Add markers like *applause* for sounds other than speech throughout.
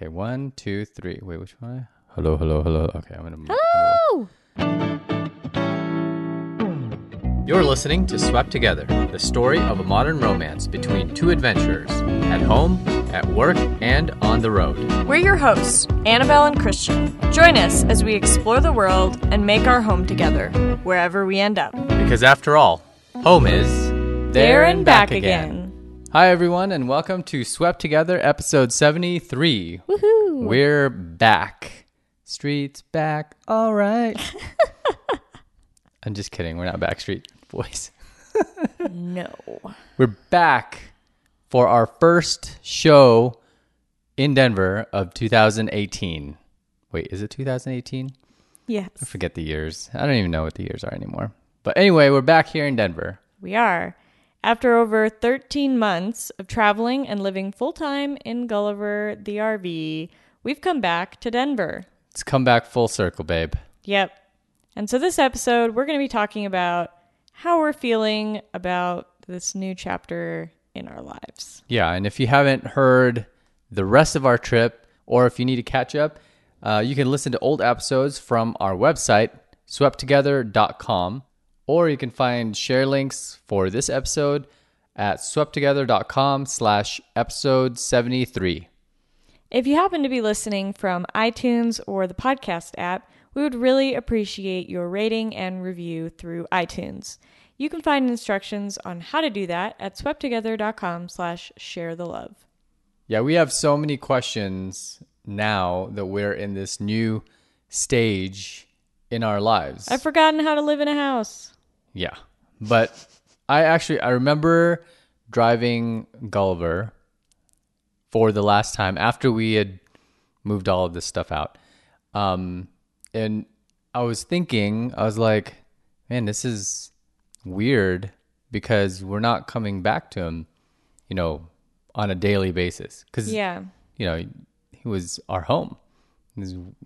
Okay, one, two, three. Wait, which one? Hello, hello, hello. Okay, I'm gonna. move- Oh, You're listening to Swept Together, the story of a modern romance between two adventurers at home, at work, and on the road. we're your hosts, Annabelle and Christian. Join us as we explore the world and make our home together, wherever we end up. Because after all, home is There and back again. Hi, everyone, and welcome to Swept Together, episode 73. Woohoo! We're back. Streets back. All right. *laughs* I'm just kidding. We're not Backstreet Boys. *laughs* No. We're back for our first show in Denver of 2018. Wait, is it 2018? Yes, I forget the years. I don't even know what the years are anymore. But anyway, we're back here in Denver. we are. After over 13 months of traveling and living full time in Gulliver, the RV, we've come back to Denver. It's come back full circle, babe. Yep. And so this episode, we're going to be talking about how we're feeling about this new chapter in our lives. Yeah, and if you haven't heard the rest of our trip, or if you need to catch up, uh, you can listen to old episodes from our website, swepttogether.com, or you can find share links for this episode at swepttogether.com slash episode 73. If you happen to be listening from iTunes or the podcast app, we would really appreciate your rating and review through iTunes. You can find instructions on how to do that at swepttogether.com slash share the love. Yeah, we have so many questions now that we're in this new stage in our lives. I've forgotten how to live in a house. Yeah. But I actually I remember driving Gulliver for the last time after we had moved all of this stuff out. Um and I was thinking, I was like, man, this is weird because we're not coming back to him, you know, on a daily basis cuz Yeah. you know, he was our home.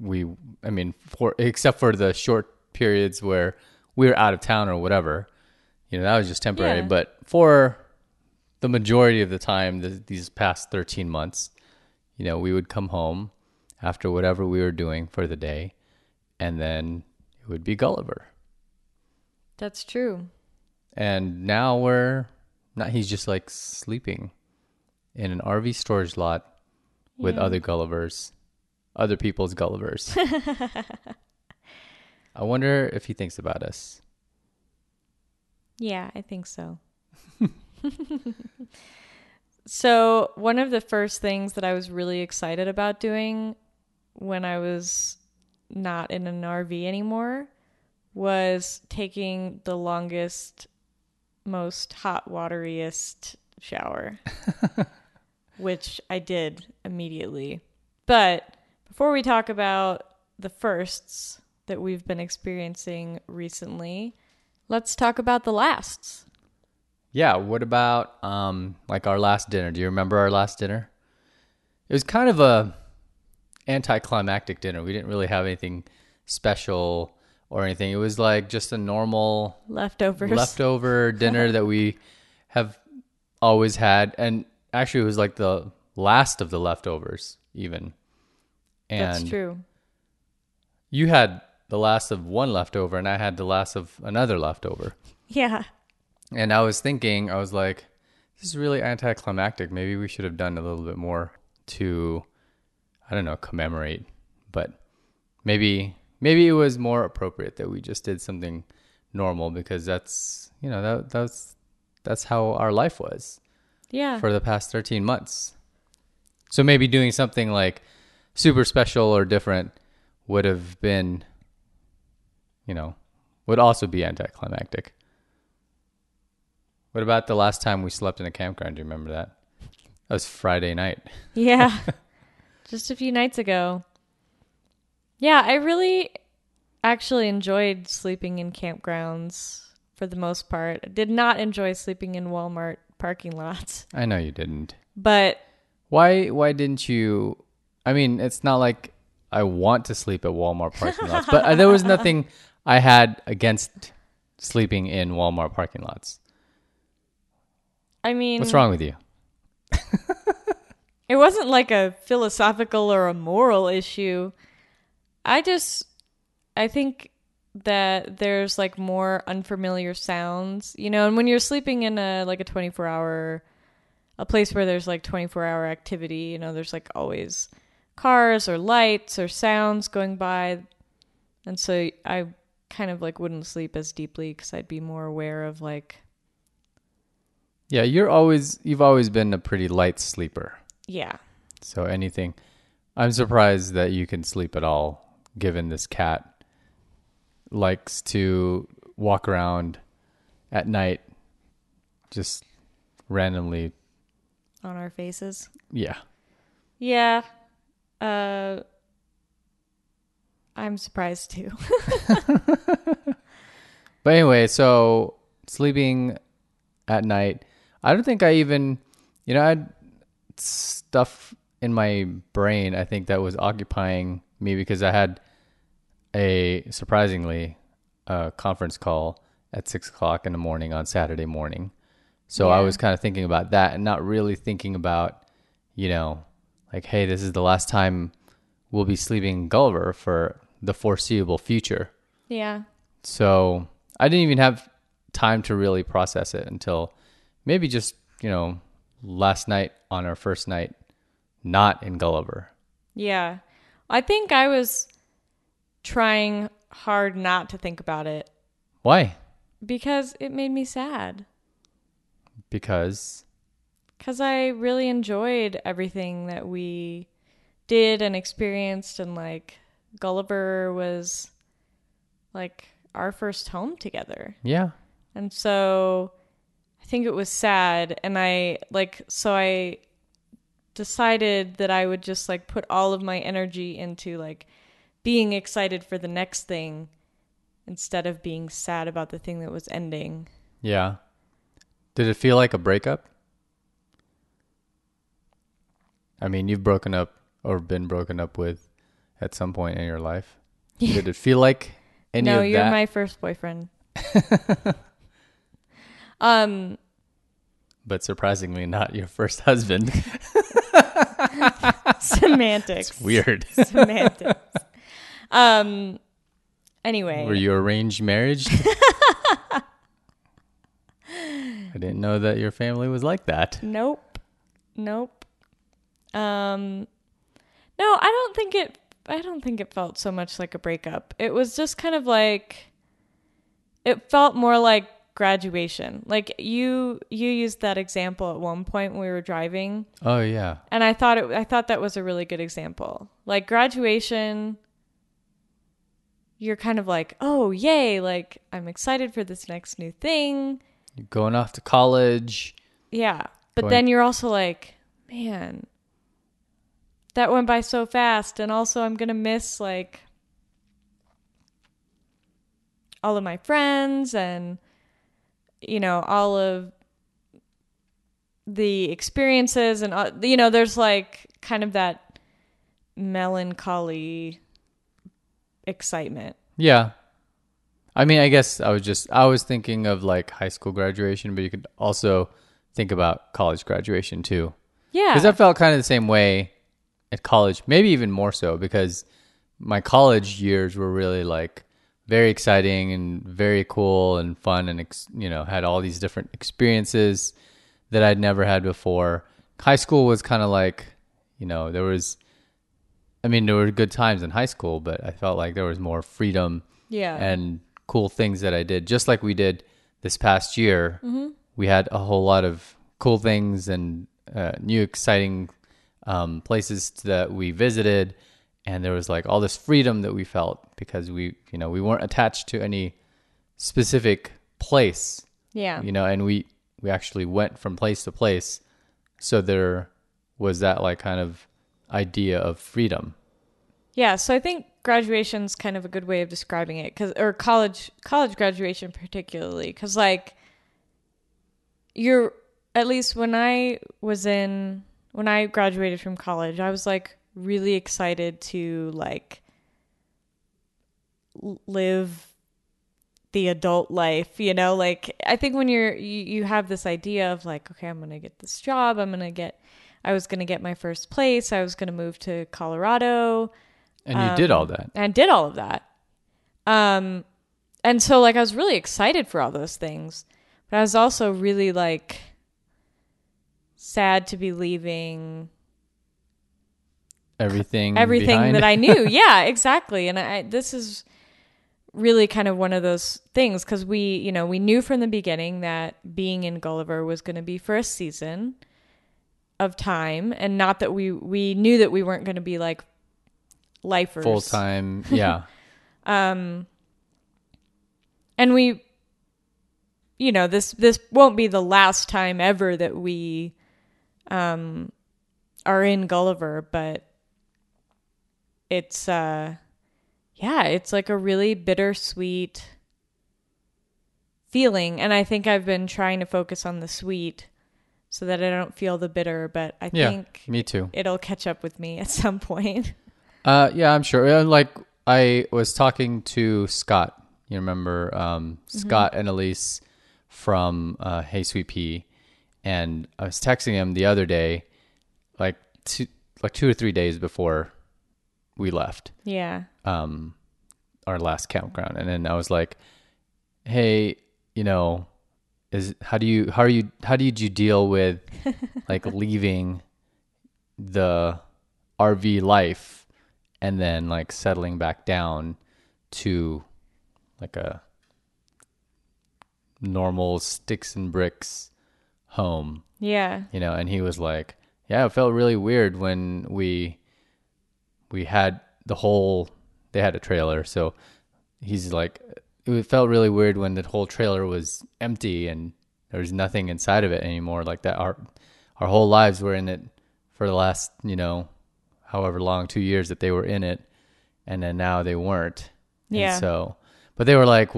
We, I mean, for except for the short periods where we were out of town or whatever, you know, that was just temporary. Yeah. But for the majority of the time, th these past 13 months, you know, we would come home after whatever we were doing for the day, and then it would be Gulliver. That's true. And now we're not, he's just like sleeping in an RV storage lot with other Gullivers, other people's Gullivers. *laughs* I wonder if he thinks about us. Yeah, I think so. *laughs* so, one of the first things that I was really excited about doing when I was not in an RV anymore was taking the longest, most hot wateriest shower, *laughs* which I did immediately. But before we talk about the firsts that we've been experiencing recently, let's talk about the lasts. Yeah, what about um like our last dinner? Do you remember our last dinner? It was kind of a anticlimactic dinner. We didn't really have anything special or anything. It was like just a normal Leftovers. leftover *laughs* dinner that we have always had and actually it was like the last of the leftovers even and That's true. you had the last of one leftover and i had the last of another leftover Yeah. and i was thinking i was like this is really anticlimactic maybe we should have done a little bit more to i don't know commemorate but maybe maybe it was more appropriate that we just did something normal because that's you know that that's that's how our life was Yeah. for the past 13 months. So maybe doing something like super special or different would have been, you know, would also be anticlimactic. What about the last time we slept in a campground? Do you remember that? That was Friday night. yeah. *laughs* Just a few nights ago. Yeah, I really actually enjoyed sleeping in campgrounds for the most part. I did not enjoy sleeping in Walmart parking lots. I know you didn't. But Why why didn't you I mean, it's not like I want to sleep at Walmart parking lots, but uh, there was nothing I had against sleeping in Walmart parking lots. I mean What's wrong with you? *laughs* It wasn't like a philosophical or a moral issue. I just I think that there's like more unfamiliar sounds, you know, and when you're sleeping in a like a 24 hour a place where there's like 24 hour activity, you know, there's like always cars or lights or sounds going by. And so I kind of like wouldn't sleep as deeply cuz I'd be more aware of like Yeah, you're always you've always been a pretty light sleeper. yeah. So anything I'm surprised that you can sleep at all given this cat likes to walk around at night just randomly. on our faces. Yeah. Yeah. Uh I'm surprised too. *laughs* But anyway, so sleeping at night, I don't think I even, you know, I had stuff in my brain, I think that was occupying me because I had a surprisingly a conference call at six o'clock in the morning on Saturday morning. So I was kind of thinking about that and not really thinking about, you know, like, hey, this is the last time we'll be sleeping in Gulliver for the foreseeable future. yeah. So I didn't even have time to really process it until maybe just, you know, last night on our first night, not in Gulliver. Yeah. I think I was trying hard not to think about it Why? because it made me sad. Because, Because I really enjoyed everything that we did and experienced, and like Gulliver was like our first home together. yeah, And so I think it was sad. And I like, so I decided that I would just like put all of my energy into like being excited for the next thing instead of being sad about the thing that was ending. yeah. Did it feel like a breakup? I mean, you've broken up or been broken up with at some point in your life. Did it feel like any no, of you're my first boyfriend. *laughs* um, but surprisingly, not your first husband. *laughs* semantics. Weird. *laughs* semantics. Um. Anyway, Were you arranged marriage? I didn't know that your family was like that. Nope. Nope. Um No, I don't think it I don't think it felt so much like a breakup. It was just kind of like it felt more like graduation. Like you you used that example at one point when we were driving Oh yeah. and I thought it I thought that was a really good example. Like graduation you're kind of like, "Oh, yay, like I'm excited for this next new thing." You're going off to college. Yeah. But Going- then you're also like, man, that went by so fast. And also, I'm going to miss like all of my friends and, you know, all of the experiences. And, uh, you know, there's like kind of that melancholy excitement. Yeah. I mean, I guess I was just I was thinking of like high school graduation, but you could also think about college graduation too. Yeah. Because I felt kind of the same way at college, maybe even more so because my college years were really like very exciting and very cool and fun and ex- you know had all these different experiences that I'd never had before. High school was kind of like, you know, there was I mean, there were good times in high school, but I felt like there was more freedom yeah. and cool things that I did, just like we did this past year. We had a whole lot of cool things and uh, new exciting um, places that we visited, and there was like all this freedom that we felt because we, you know, we weren't attached to any specific place, yeah. you know, and we we actually went from place to place, so there was that like kind of idea of freedom. Yeah, so I think graduation's kind of a good way of describing it cuz or college college graduation particularly cuz like you're at least when I was in when I graduated from college, I was like really excited to like live the adult life, you know, like I think when you're you, you have this idea of like okay, I'm going to get this job, I'm going to get I was going to get my first place. I was going to move to Colorado And you did all that. and did all of that. Um, and so like I was really excited for all those things, but I was also really like sad to be leaving Everything everything behind. that I knew. *laughs* yeah, exactly. And I this is really kind of one of those things because we, you know, we knew from the beginning that being in Gulliver was going to be for a season of time, and not that we we knew that we weren't going to be like lifers full time. Yeah. *laughs* Um and we you know this this won't be the last time ever that we um are in Gulliver but it's uh yeah it's like a really bittersweet feeling and I think I've been trying to focus on the sweet so that I don't feel the bitter but I yeah. think Me too. it'll catch up with me at some point *laughs* Uh, yeah, I'm sure. Like I was talking to Scott. You remember um, Scott and Elise from uh, Hey Sweet Pea, and I was texting him the other day, like two, like two or three days before we left. Yeah. Um, our last campground, and then I was like, "Hey, you know, is how do you how are you how did you deal with *laughs* like leaving the RV life and then like settling back down to like a normal sticks and bricks home?" yeah you know and he was like yeah it felt really weird when we we had the whole they had a trailer so he's like it felt really weird when the whole trailer was empty and there was nothing inside of it anymore like that our our whole lives were in it for the last you know however long two years that they were in it and then now they weren't And Yeah. so but they were like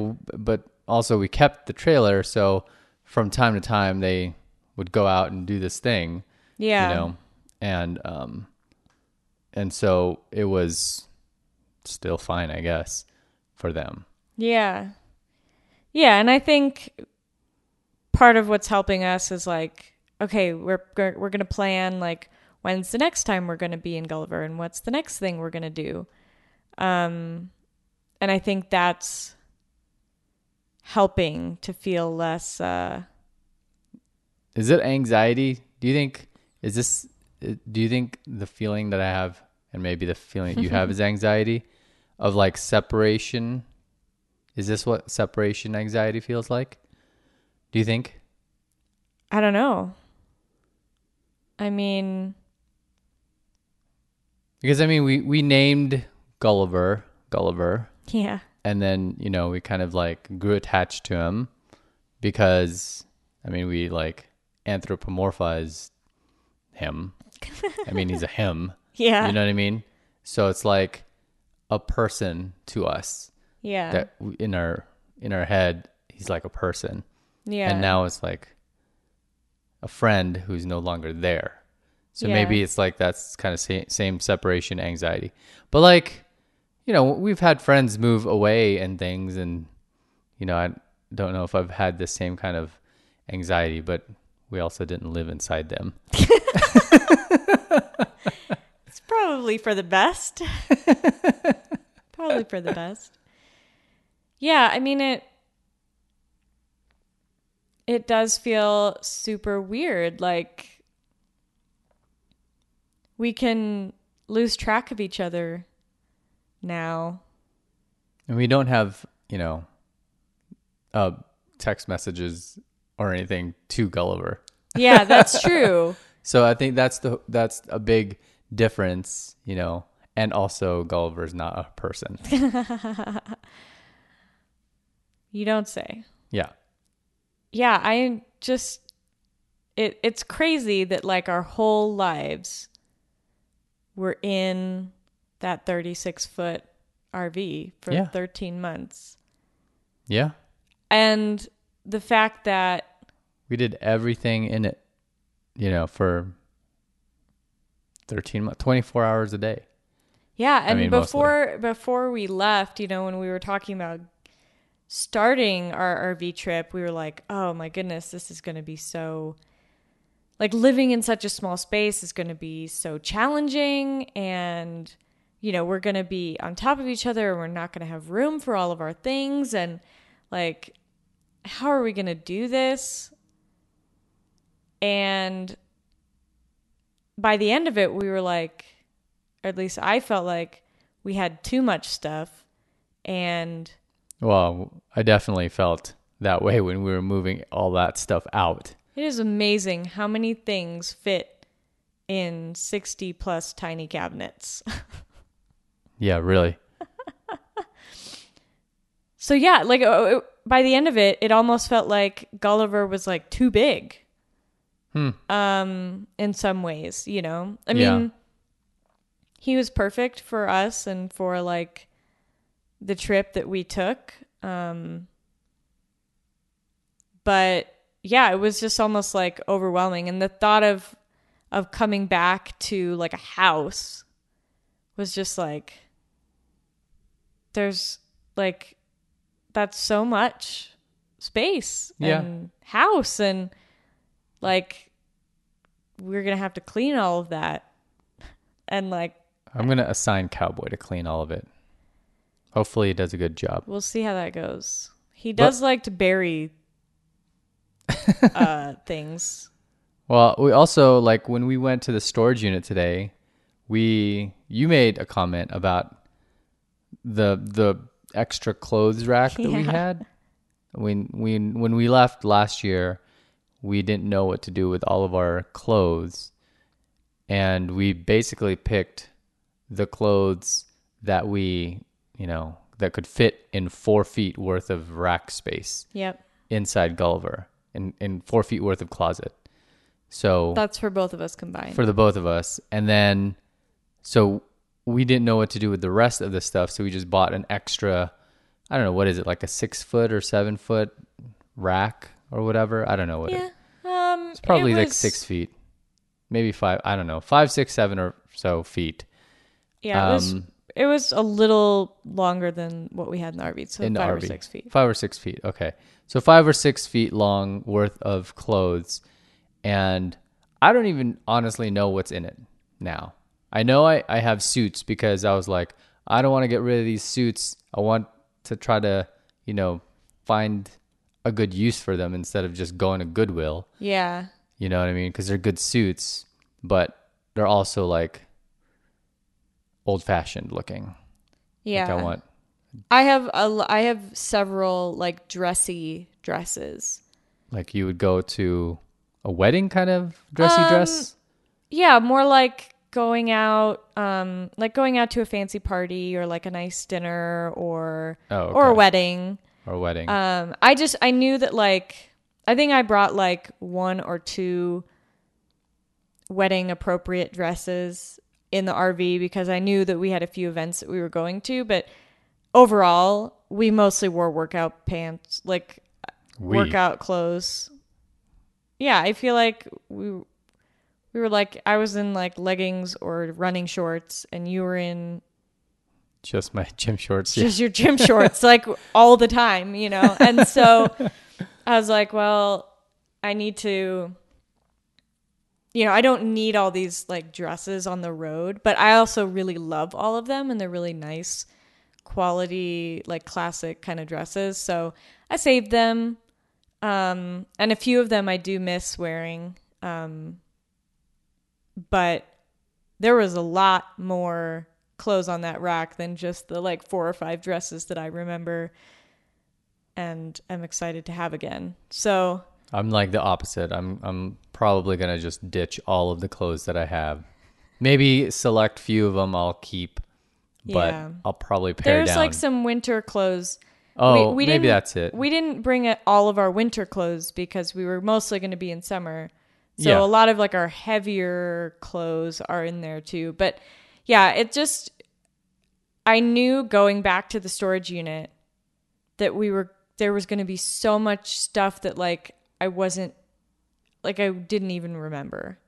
but also we kept the trailer so from time to time they would go out and do this thing yeah you know and um and so it was still fine i guess for them Yeah. Yeah, and I think part of what's helping us is like okay, we're we're going to plan like when's the next time we're going to be in Gulliver and what's the next thing we're going to do. Um and I think that's helping to feel less uh is it anxiety? Do you think is this uh, do you think the feeling that i have and maybe the feeling that you have *laughs* is anxiety of like separation? Is this what separation anxiety feels like? Do you think? I don't know. I mean, because i mean we we named gulliver gulliver. Yeah. and then you know we kind of like grew attached to him because i mean we like anthropomorphized him i mean he's a him *laughs* Yeah. you know what i mean so it's like a person to us yeah. that in our in our head he's like a person yeah. and now it's like a friend who's no longer there so Yeah. maybe it's like that's kind of same separation anxiety but like you know we've had friends move away and things and you know i don't know if i've had the same kind of anxiety but we also didn't live inside them *laughs* It's probably for the best. *laughs* probably for the best. Yeah, I mean it it does feel super weird like we can lose track of each other now. and we don't have you know uh text messages or anything to gulliver Yeah, that's true. *laughs* So I think that's the that's a big difference, you know. And also Gulliver's not a person. *laughs* You don't say. Yeah. yeah i just it it's crazy that like our whole lives were in that 36 foot rv for Yeah. 13 months Yeah. and the fact that We did everything in it, you know, for 13 months, 24 hours a day. yeah and mean, mostly. before before we left you know when we were talking about starting our rv trip we were like oh my goodness this is going to be so like living in such a small space is going to be so challenging and you know we're going to be on top of each other and we're not going to have room for all of our things and like how are we going to do this and by the end of it we were like or at least i felt like we had too much stuff and Well, I definitely felt that way when we were moving all that stuff out. it is amazing how many things fit in 60 plus tiny cabinets Yeah, really. *laughs* So yeah, like uh, by the end of it, it almost felt like Gulliver was like too big. Hmm. Um, in some ways, you know. I Yeah. mean, he was perfect for us and for like the trip that we took. Um, but yeah, it was just almost like overwhelming, and the thought of of coming back to like a house was just like there's like that's so much space Yeah. and house and like we're gonna have to clean all of that and like I'm to assign Cowboy to clean all of it. Hopefully, he does a good job. we'll see how that goes he does like to bury uh *laughs* things Well, we also like when we went to the storage unit today, we you made a comment about the the extra clothes rack that we had. When we when we left last year, we didn't know what to do with all of our clothes. And we basically picked the clothes that we, you know, that could fit in four feet worth of rack space yep inside Gulliver in, in four feet worth of closet. So that's for both of us combined for the both of us. And then, so we didn't know what to do with the rest of the stuff. So we just bought an extra, I don't know, what is it, like a six foot or seven foot rack or whatever? I don't know what it yeah um It's probably it like six feet, maybe five, I don't know, five, six, seven or so feet yeah it was um, it was a little longer than what we had in the rv so in five RV. or six feet Five or six feet. Okay. So five or six feet long worth of clothes. And I don't even honestly know what's in it now. I know I, I have suits because I was like, I don't want to get rid of these suits. I want to try to, you know, find a good use for them instead of just going to Goodwill. yeah You know what I mean? Because they're good suits, but they're also like old fashioned looking. yeah Like I want I have a I have several like dressy dresses. like you would go to a wedding kind of dressy Um, dress. Yeah, more like going out um like going out to a fancy party or like a nice dinner or Oh, or a wedding. or wedding. Um I just I knew that like I think I brought like one or two wedding appropriate dresses in the RV because I knew that we had a few events that we were going to, but overall, we mostly wore workout pants, like We. workout clothes. Yeah, I feel like we we were like I was in like leggings or running shorts and you were in Just my *laughs* gym shorts. Yeah. just your gym shorts like all the time, you know. And so I was like, well, I need to you know, I don't need all these like dresses on the road, but I also really love all of them and they're really nice quality like classic kind of dresses. So I saved them. Um and a few of them I do miss wearing. Um but there was a lot more clothes on that rack than just the like four or five dresses that I remember and I'm excited to have again. So, I'm like the opposite. I'm I'm probably gonna just ditch all of the clothes that I have. Maybe select few of them I'll keep, but Yeah. I'll probably pare there's down. like some winter clothes. oh, we maybe didn't- that's it. We didn't bring it, all of our winter clothes because we were mostly going to be in summer. So Yeah. a lot of like our heavier clothes are in there too. But yeah, it just I knew going back to the storage unit that we were there was going to be so much stuff that like I wasn't like I didn't even remember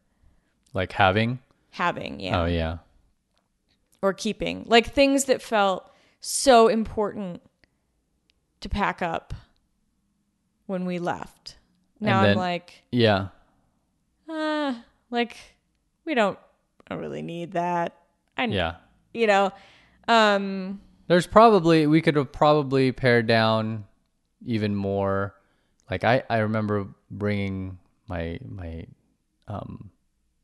like having. having, yeah, Oh yeah. or keeping. Like things that felt so important to pack up when we left. Now then- I'm like, Yeah. Uh, like we don't, don't really need that. I Yeah. you know, um, There's probably we could have probably pared down even more. Like I I remember bringing my my um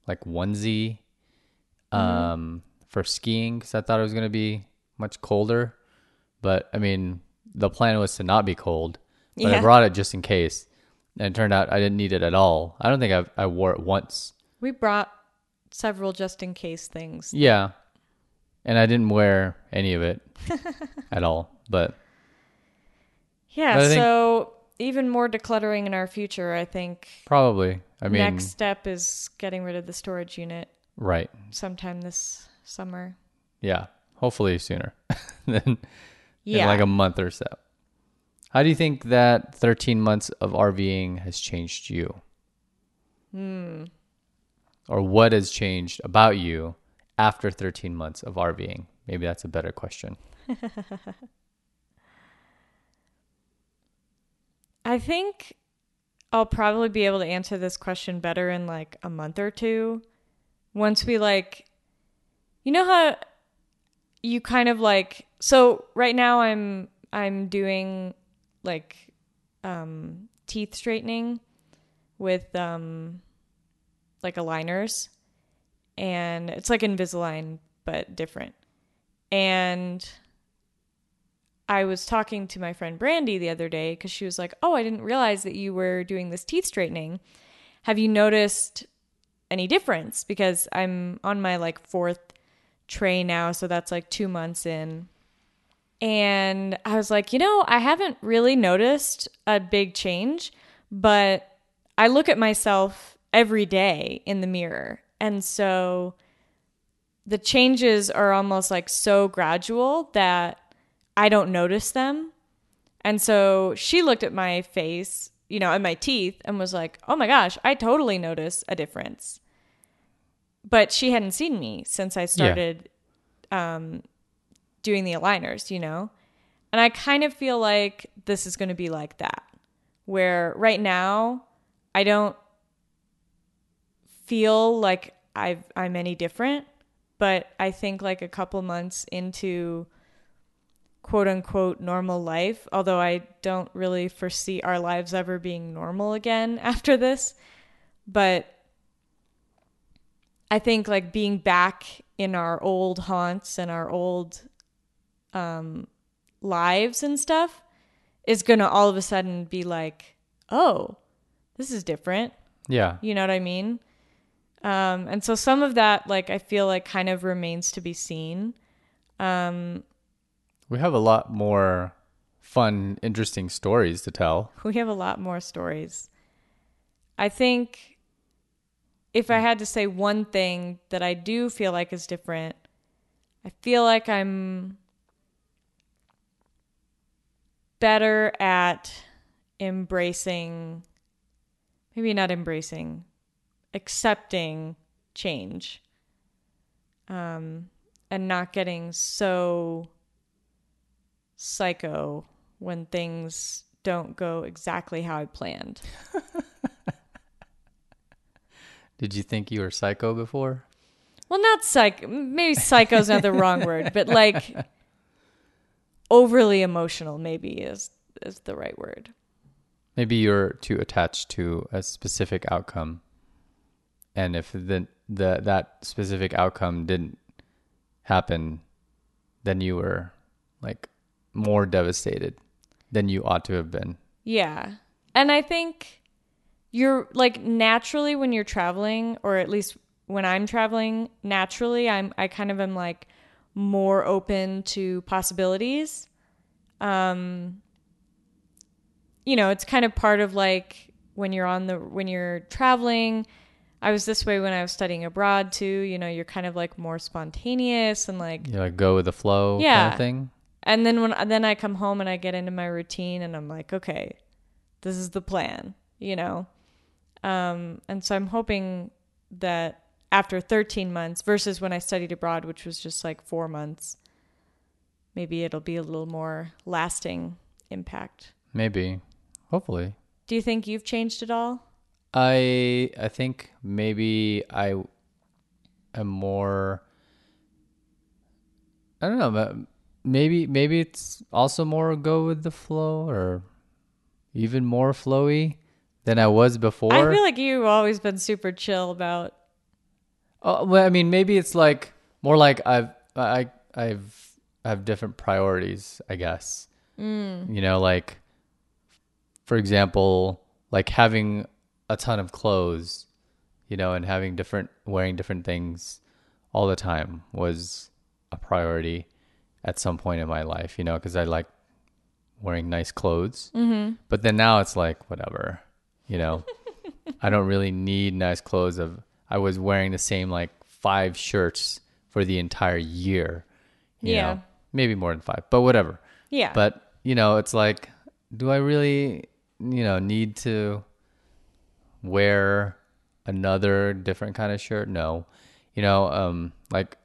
like onesie um for skiing cuz I thought it was going to be much colder. But I mean, the plan was to not be cold. But I brought it just in case. And it turned out I didn't need it at all. I don't think I I wore it once. we brought several just in case things. Yeah. And I didn't wear any of it *laughs* at all. But Yeah, But so even more decluttering in our future, I think. probably. I mean, next step is getting rid of the storage unit right. sometime this summer. Yeah. Hopefully sooner *laughs* than Yeah. in like a month or so. How do you think that 13 months of RVing has changed you? Hmm. Or what has changed about you after 13 months of RVing? Maybe that's a better question. *laughs* I think I'll probably be able to answer this question better in like a month or two. Once we like you know how you kind of like so right now I'm I'm doing like um teeth straightening with um like aligners and it's like Invisalign but different. And I was talking to my friend Brandy the other day because she was like, Oh, I didn't realize that you were doing this teeth straightening. Have you noticed any difference? Because I'm on my like fourth tray now, so that's like two months in. And I was like, you know, I haven't really noticed a big change, but I look at myself every day in the mirror. And so the changes are almost like so gradual that I don't notice them. And so she looked at my face, you know, and my teeth and was like, oh my gosh, I totally notice a difference. But she hadn't seen me since I started um, doing the aligners, you know? And I kind of feel like this is going to be like that, where right now I don't feel like I've, I'm any different, but I think like a couple months into quote unquote normal life, although I don't really foresee our lives ever being normal again *laughs* after this. But I think like being back in our old haunts and our old um, lives and stuff is going to all of a sudden be like, oh, this is different. Yeah. You know what I mean? Um, and so some of that, like, I feel like kind of remains to be seen. Um, We have a lot more fun, interesting stories to tell. *laughs* we have a lot more stories. I think if I had to say one thing that I do feel like is different, I feel like I'm better at embracing, maybe not embracing, accepting change um, and not getting so psycho when things don't go exactly how I planned. *laughs* Did you think you were psycho before? Well, not psych. Maybe psycho's not the wrong word, but like overly emotional. Maybe is is the right word. Maybe you're too attached to a specific outcome. And if the, the that specific outcome didn't happen, then you were like more devastated than you ought to have been. Yeah, and I think you're like naturally when you're traveling, or at least when I'm traveling, naturally I'm I kind of am like more open to possibilities. Um, you know, it's kind of part of like when you're on the when you're traveling. I was this way when I was studying abroad too. You know, you're kind of like more spontaneous and like You like go with the flow yeah. kind of thing. and then when then I come home and I get into my routine and I'm like, okay, this is the plan, you know. Um, and so I'm hoping that after 13 months versus when I studied abroad, which was just like four months, maybe it'll be a little more lasting impact. Maybe. Hopefully. Do you think you've changed at all? I I think maybe I am more. I don't know, but maybe maybe it's also more go with the flow or even more flowy than I was before. I feel like you've always been super chill about. Oh, well, I mean, maybe it's like more like I've I I've I have different priorities, I guess. You know, like for example, like having a ton of clothes, you know, and having different wearing different things all the time was a priority at some point in my life, you know, because I like wearing nice clothes. Mm-hmm. But then now it's like whatever, you know. *laughs* I don't really need nice clothes. Of I was wearing the same like five shirts for the entire year. you Yeah. know. maybe more than five, but whatever. Yeah. But you know, it's like, do I really, you know, need to wear another different kind of shirt? No. You know, um, like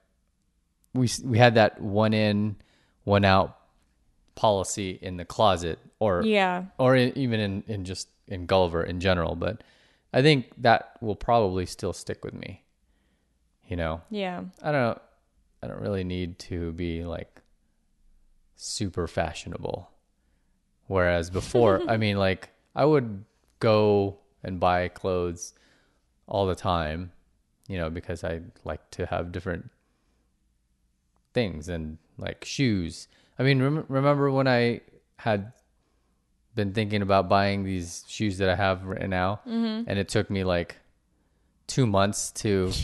we we had that one in, one out policy in the closet, or yeah. or in, even in in just in Gulliver in general. But I think that will probably still stick with me. You know, Yeah. I don't I don't really need to be like super fashionable. Whereas before, *laughs* I mean like I would go and buy clothes all the time, you know, because I like to have different things and like shoes. I mean, rem- remember when I had been thinking about buying these shoes that I have right now, mm-hmm. and it took me like two months to *laughs*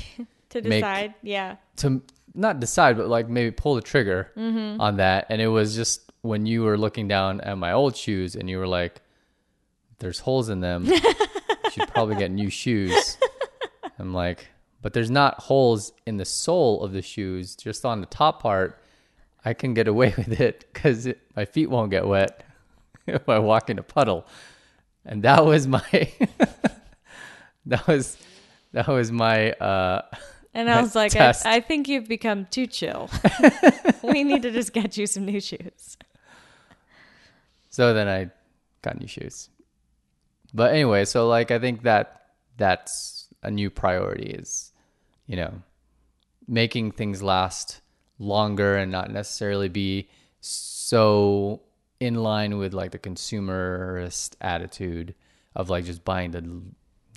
To Make- decide. yeah. to not decide, but like maybe pull the trigger mm-hmm. on that. And it was just when you were looking down at my old shoes and you were like, there's holes in them. you *laughs* should probably get new shoes. I'm like, but there's not holes in the sole of the shoes, just on the top part. I can get away *laughs* with it because my feet won't get wet *laughs* if I walk in a puddle. And that was my, *laughs* that was, that was my, uh, And *laughs* I was like, I, I think you've become too chill. we need to just get you some new shoes. So then I got new shoes. But anyway, so like I think that that's a new priority is, you know, making things last longer and not necessarily be so in line with like the consumerist attitude of like just buying the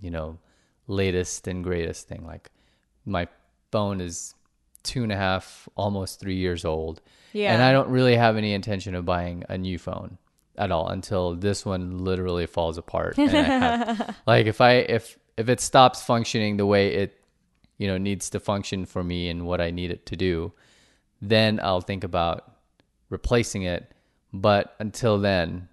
you know latest and greatest thing. Like my phone is two and a half, almost three years old. Yeah. And I don't really have any intention of buying a new phone at all until this one literally falls apart. And I have, *laughs* like if I if if it stops functioning the way it you know needs to function for me and what I need it to do, then I'll think about replacing it. But until then,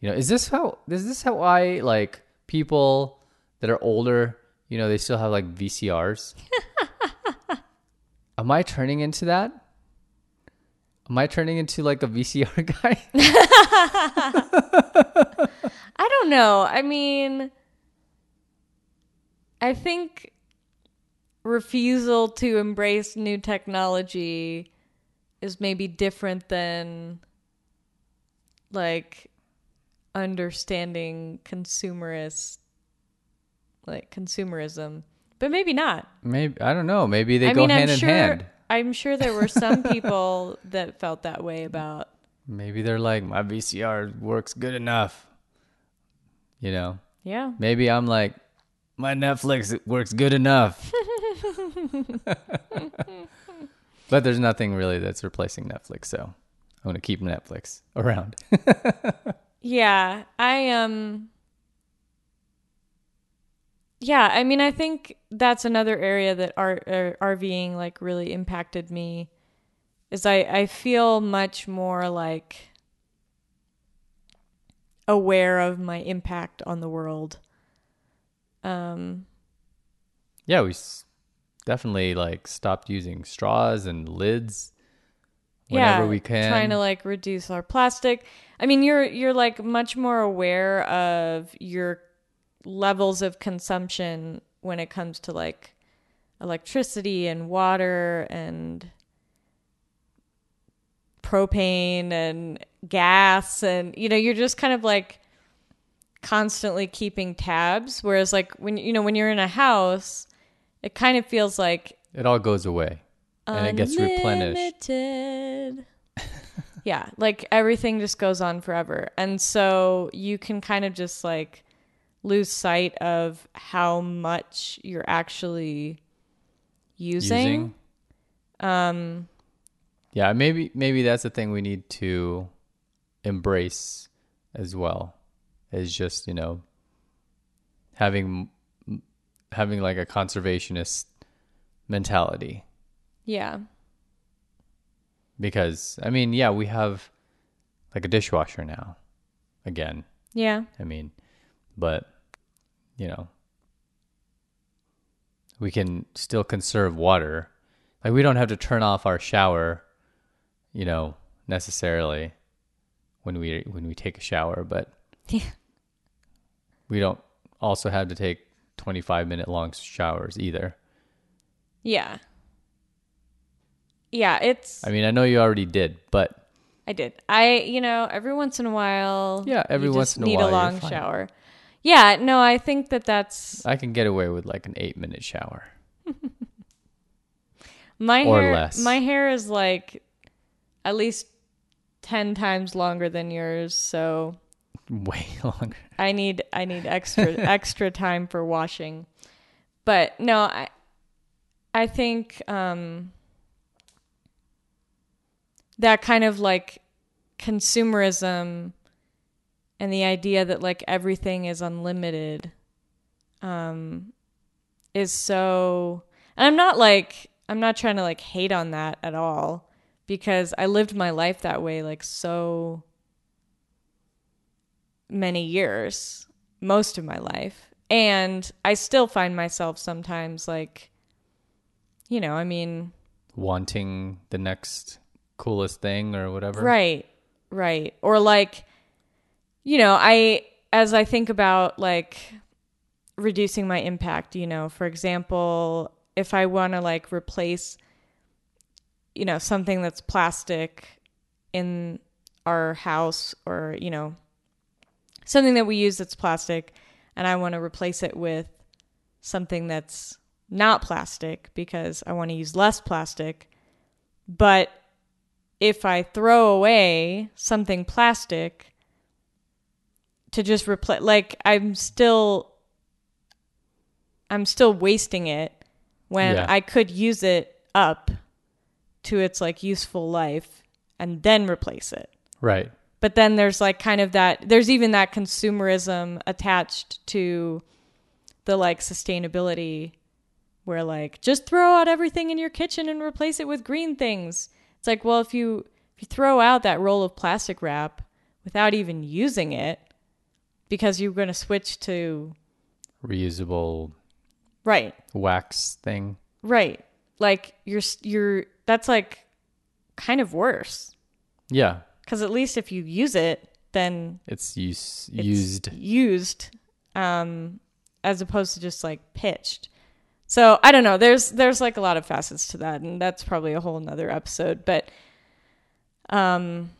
you know, is this how is this how I like people that are older, you know, they still have like VCRs? *laughs* Am I turning into that? Am I turning into like a VCR *laughs* guy? *laughs* I don't know. I mean, I think refusal to embrace new technology is maybe different than like understanding consumerist like consumerism but maybe not Maybe I don't know. Maybe they i go mean hand i'm in sure hand. i'm sure there were some people *laughs* that felt that way about Maybe they're like my VCR works good enough. You know. yeah Maybe I'm like my Netflix works good enough. *laughs* *laughs* but there's nothing really that's replacing Netflix, so I'm going to keep Netflix around. *laughs* Yeah, I um Yeah, I mean I think that's another area that R- uh, RVing like really impacted me is I I feel much more like aware of my impact on the world. Um yeah, we s- definitely like stopped using straws and lids whenever yeah, we can. trying to like reduce our plastic. I mean, you're you're like much more aware of your levels of consumption when it comes to like electricity and water and propane and gas and you know, you're just kind of like constantly keeping tabs whereas like when you know when you're in a house it kind of feels like It all goes away and it gets replenished. *laughs* Yeah, like everything just goes on forever. And so you can kind of just like lose sight of how much you're actually using. Um Yeah, maybe maybe that's the thing we need to embrace as well. Is just, you know, having having like a conservationist mentality. Yeah. Because I mean, yeah, we have like a dishwasher now. Again. Yeah. I mean, but you know, we can still conserve water. Like we don't have to turn off our shower, you know, necessarily when we when we take a shower, but *laughs* Yeah. we don't also have to take 25 minute long showers either. Yeah. Yeah, it's I mean, I know you already did, but I did. I, you know, every once in a while. Yeah, every you once just in a while. need a long shower. Yeah, no, I think that that's I can get away with like an 8 minute shower. *laughs* my Or hair. less. My hair is like at least ten times longer than yours, so *laughs* Way longer. I need I need extra *laughs* extra time for washing. But no, I I think um that kind of like consumerism and the idea that like everything is unlimited um is so and I'm not like I'm not trying to like hate on that at all because I lived my life that way like so many years, most of my life. And I still find myself sometimes like, you know, I mean, Wanting the next coolest thing or whatever. right, right. Or like, you know, I, as I think about like reducing my impact, you know, for example, if I want to like replace, you know, something that's plastic in our house or, you know, something that we use that's plastic and I want to replace it with something that's not plastic because I want to use less plastic. But if I throw away something plastic to just replace like I'm still I'm still wasting it when Yeah. I could use it up to its like useful life and then replace it Right. but then there's like kind of that there's even that consumerism attached to the like sustainability where like just throw out everything in your kitchen and replace it with green things it's like well if you if you throw out that roll of plastic wrap without even using it because you're going to switch to Reusable right wax thing. right like you're you're that's like kind of worse Yeah. because at least if you use it then It's use, it's used. used um as opposed to just like pitched so i don't know there's there's like a lot of facets to that and that's probably a whole nother episode but um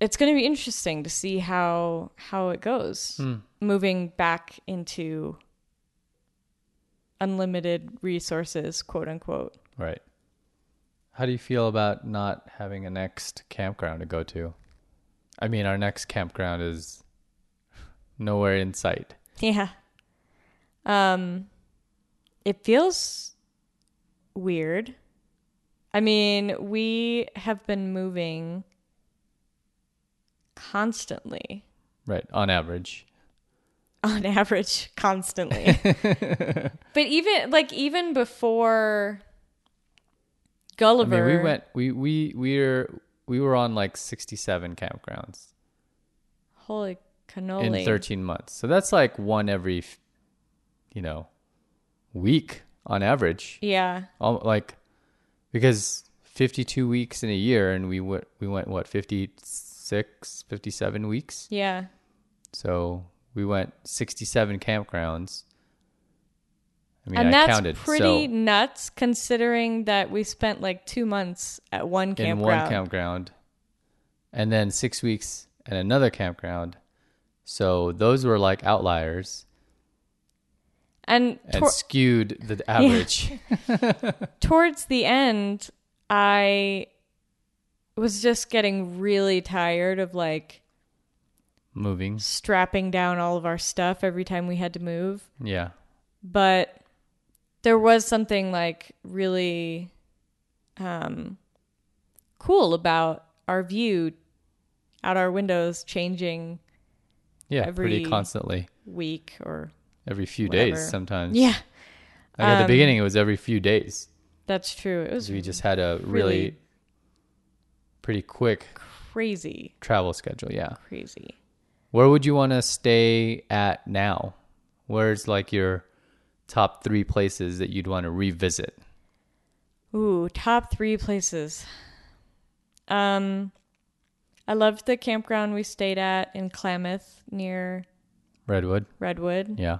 it's going to be interesting to see how how it goes Hmm. moving back into unlimited resources quote unquote Right. How do you feel about not having a next campground to go to? I mean, our next campground is nowhere in sight. Yeah. Um it feels weird. I mean, we have been moving constantly. Right. On average. *laughs* On average, constantly. *laughs* but even like even before Gulliver, I mean, we went, we, we, we're, we were on like 67 campgrounds holy cannoli. in 13 months. So that's like one every, you know, week on average. Yeah. Al- like because 52 weeks in a year and we went we went what 56 57 weeks Yeah. so we went 67 campgrounds i mean and i that's counted pretty so nuts considering that we spent like 2 months at one in campground. one campground and then 6 weeks at another campground So those were like outliers And, tor- skewed the *laughs* average. *laughs* towards the end, I was just getting really tired of like Moving. strapping down all of our stuff every time we had to move. Yeah. But there was something like really um, cool about our view out our windows changing Yeah. pretty constantly. week or Every few Whatever. days sometimes. yeah Like at the Um, beginning, it was every few days. that's true it was We just had a really, really- pretty quick crazy travel schedule. Yeah. crazy Where would you want to stay at now? Where's like your top three places that you'd want to revisit? Ooh, top three places. Um, I loved the campground we stayed at in Klamath near Redwood. Redwood. Yeah.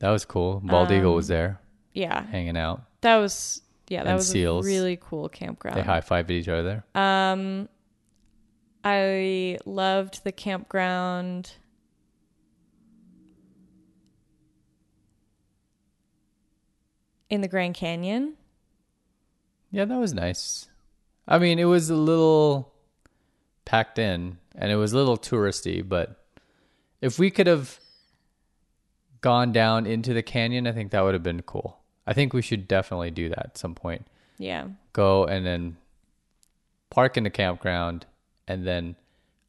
That was cool. Bald Eagle was there Yeah, hanging out. that was yeah, that And was seals. a really cool campground. They high fived each other. Um, I loved the campground. In the Grand Canyon. Yeah, that was nice. I mean, it was a little packed in and it was a little touristy, but if we could have gone down into the canyon, I think that would have been cool. I think we should definitely do that at some point. Yeah. Go and then park in the campground and then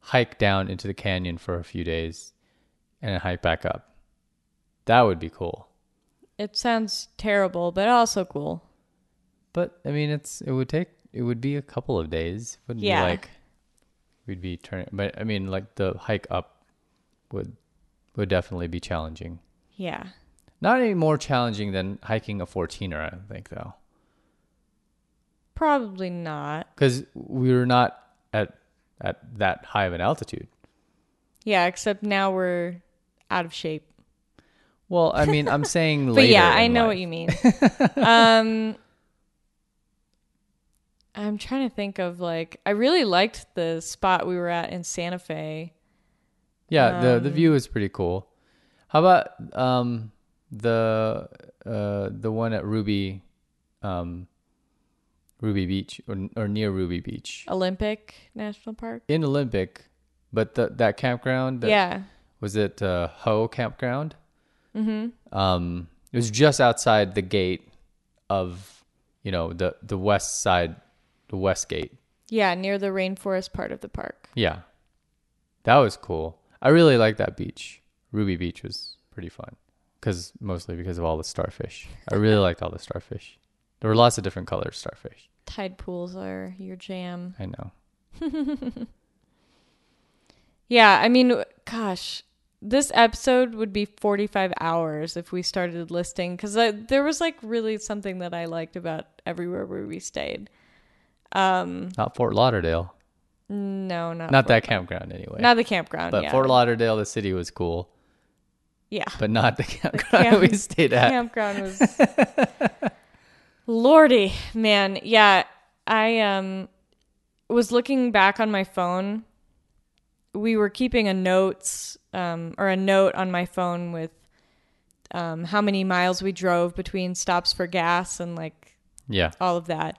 hike down into the canyon for a few days and then hike back up. That would be cool. It sounds terrible, but also cool. But I mean, it's it would take it would be a couple of days. Wouldn't Yeah. be like we'd be turning. But I mean, like the hike up would would definitely be challenging. Yeah. Not any more challenging than hiking a 14er, I don't think, though, Probably not. because we were not at at that high of an altitude. Yeah, except now we're out of shape. Well, I mean, I'm *laughs* saying But yeah, I know life. what you mean. *laughs* um I'm trying to think of like I really liked the spot we were at in Santa Fe. Yeah, the the Um, view is pretty cool. How about um the uh the one at Ruby um Ruby Beach or or near Ruby Beach Olympic National Park. in Olympic, but the that campground that, yeah. was it uh Hoh campground? Mm-hmm. Um it was just outside the gate of you know the the west side the west gate. Yeah, near the rainforest part of the park. Yeah. That was cool. I really liked that beach. Ruby Beach was pretty fun. Cause mostly because of all the starfish. I really liked all the starfish. There were lots of different colors starfish. Tide pools are your jam. I know. *laughs* Yeah, I mean, gosh, this episode would be 45 hours if we started listing because there was like really something that I liked about everywhere where we stayed. Um, Not Fort Lauderdale. no, not Not Fort- that campground anyway. not the campground. but yeah. Fort Lauderdale, the city was cool. Yeah, But not the campground camp- *laughs* we stayed at. campground was. *laughs* Lordy, man, yeah, I um was looking back on my phone. We were keeping a notes um, or a note on my phone with um, how many miles we drove between stops for gas and like Yeah. all of that.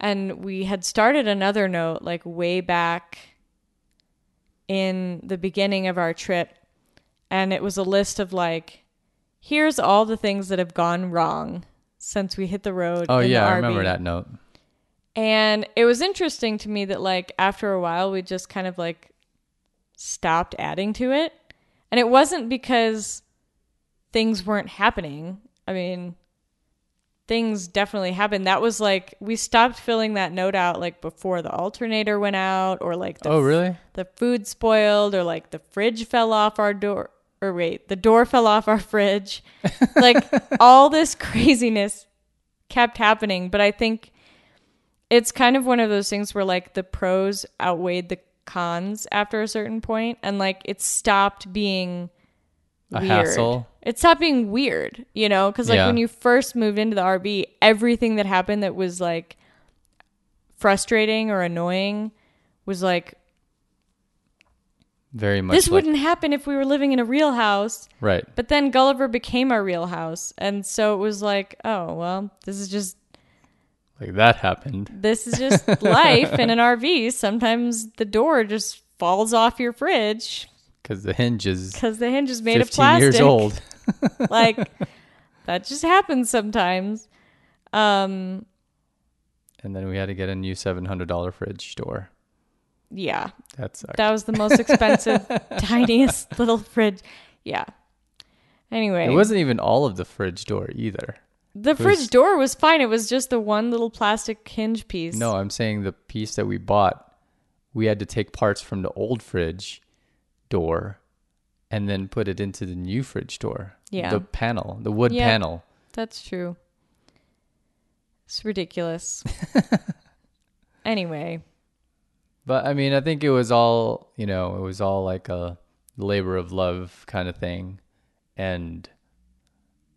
And we had started another note like way back in the beginning of our trip. And it was a list of like, here's all the things that have gone wrong since we hit the road. Oh yeah, I remember that note. And it was interesting to me that like after a while we just kind of like stopped adding to it. And it wasn't because things weren't happening. I mean, things definitely happened. That was like we stopped filling that note out like before the alternator went out or like the oh really? the food spoiled or like the fridge fell off our door or wait, the door fell off our fridge. like *laughs* all this craziness kept happening, but I think it's kind of one of those things where like the pros outweighed the cons after a certain point and like it stopped being A weird. hassle. It stopped being weird, you know, cuz like Yeah. when you first moved into the RV, everything that happened that was like frustrating or annoying was like Very much. this like, wouldn't happen if we were living in a real house. Right. But then Gulliver became our real house. And so it was like, oh, well, this is just Like that happened. this is just *laughs* life in an RV. Sometimes the door just falls off your fridge Because the hinge is because the hinge is made 15 of plastic. years old. *laughs* like *laughs* that just happens sometimes. Um, And then we had to get a new $700 fridge door. Yeah, That sucked. that was the most expensive, *laughs* tiniest little fridge. Yeah. Anyway, it wasn't even all of the fridge door either. the fridge door was fine. It was just the one little plastic hinge piece. No, I'm saying the piece that we bought, we had to take parts from the old fridge door and then put it into the new fridge door. Yeah. The panel, the wood Yeah. panel. That's true. It's ridiculous. *laughs* anyway, But I mean, I think it was all, you know, it was all like a labor of love kind of thing. And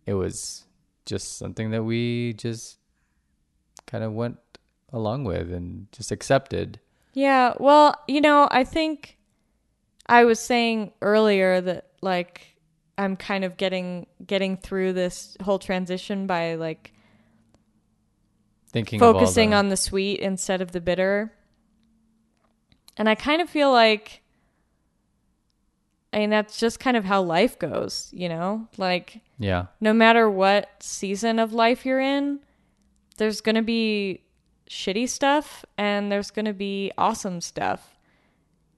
it was just something that we just kind of went along with and just accepted. Yeah, well, you know, I think I was saying earlier that like I'm kind of getting getting through this whole transition by like Thinking focusing on the sweet instead of the bitter. And I kind of feel like I mean that's just kind of how life goes, you know? Like Yeah. no matter what season of life you're in, there's going to be shitty stuff and there's going to be awesome stuff.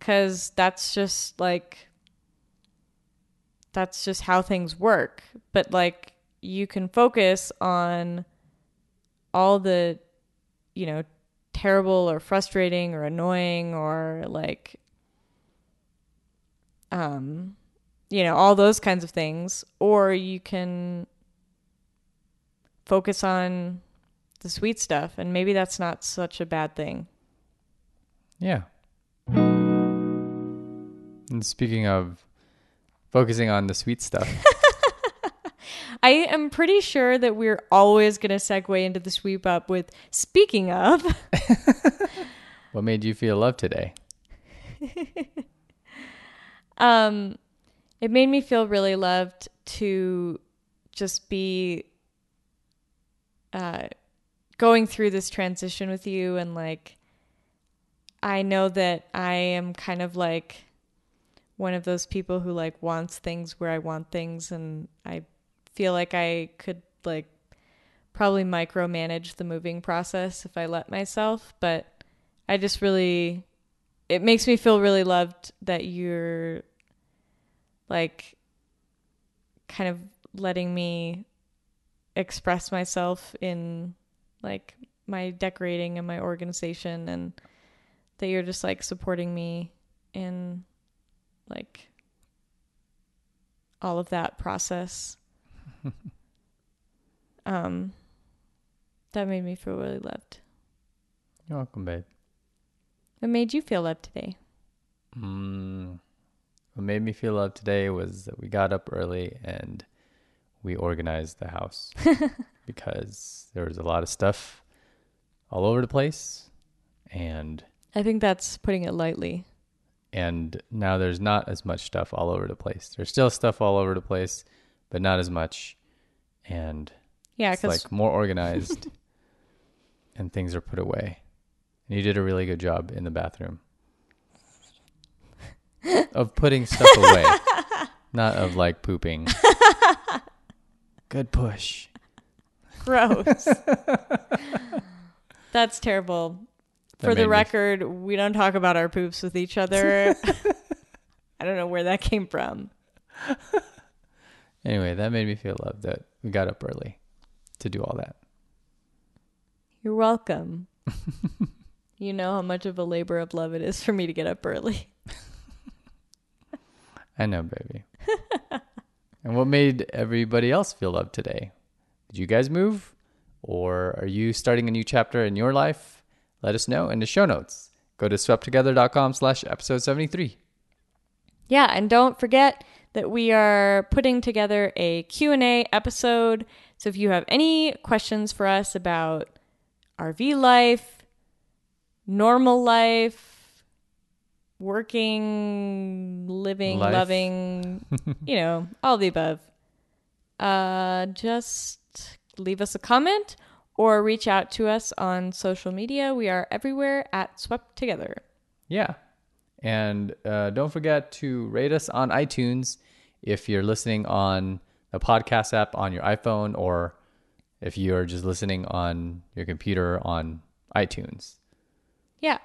Cuz that's just like that's just how things work. But like you can focus on all the you know terrible or frustrating or annoying or like um you know all those kinds of things or you can focus on the sweet stuff and maybe that's not such a bad thing Yeah. And speaking of focusing on the sweet stuff, *laughs* i am pretty sure that we're always going to segue into the sweep up with speaking of *laughs* what made you feel love today? *laughs* um it made me feel really loved to just be uh going through this transition with you and like I know that I am kind of like one of those people who like wants things where I want things and I feel like I could like probably micromanage the moving process if I let myself, but I just really it makes me feel really loved that you're like kind of letting me express myself in like my decorating and my organization and that you're just like supporting me in like all of that process *laughs* um that made me feel really loved You're welcome, babe. what made you feel loved today Mm, what made me feel loved today was that we got up early and we organized the house *laughs* because there was a lot of stuff all over the place and i think that's putting it lightly and now there's not as much stuff all over the place. There's still stuff all over the place, but not as much and yeah it's like more organized *laughs* and things are put away. And you did a really good job in the bathroom *laughs* of putting stuff away, not of like pooping. *laughs* Good push. gross that's terrible That For the me- record, we don't talk about our poops with each other. I don't know where that came from. Anyway, that made me feel loved that we got up early to do all that. You're welcome. *laughs* you know how much of a labor of love it is for me to get up early. *laughs* I know, baby. and what made everybody else feel loved today? Did you guys move? Or are you starting a new chapter in your life? Let us know in the show notes. Go to sweptogether.com slash episode 73. Yeah, and don't forget that we are putting together a Q&A episode. So if you have any questions for us about RV life, normal life, working, living, Life. loving, *laughs* you know, all the above. Uh, just leave us a comment or reach out to us on social media. We are everywhere at Swept Together. Yeah. And uh, don't forget to rate us on iTunes if you're listening on the podcast app on your iPhone or if you're just listening on your computer on iTunes. Yeah.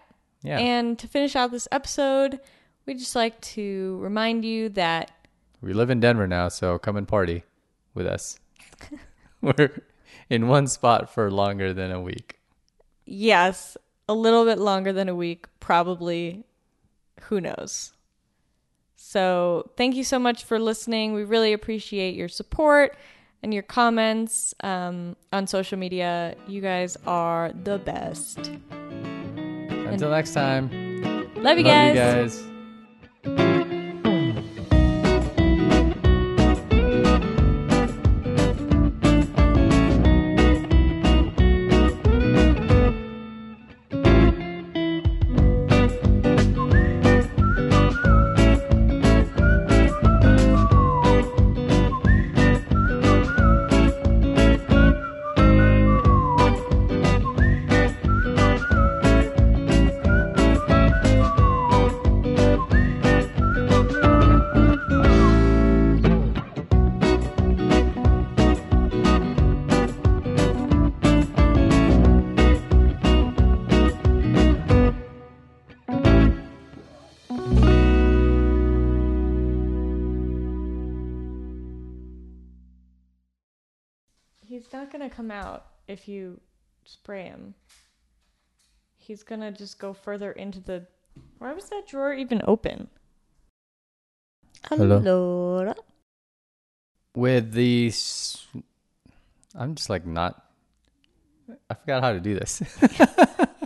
Yeah. And to finish out this episode, we'd just like to remind you that we live in Denver now, so come and party with us. *laughs* We're in one spot for longer than a week. yes, a little bit longer than a week, probably. Who knows? So, thank you so much for listening. We really appreciate your support and your comments um, on social media. You guys are the best. Until next time. Love you Love guys. you guys. Not going to come out if you spray him. He's going to just go further into the. Why was that drawer even open? Hello? Allora. With the. s- I'm just like not. I forgot how to do this. *laughs*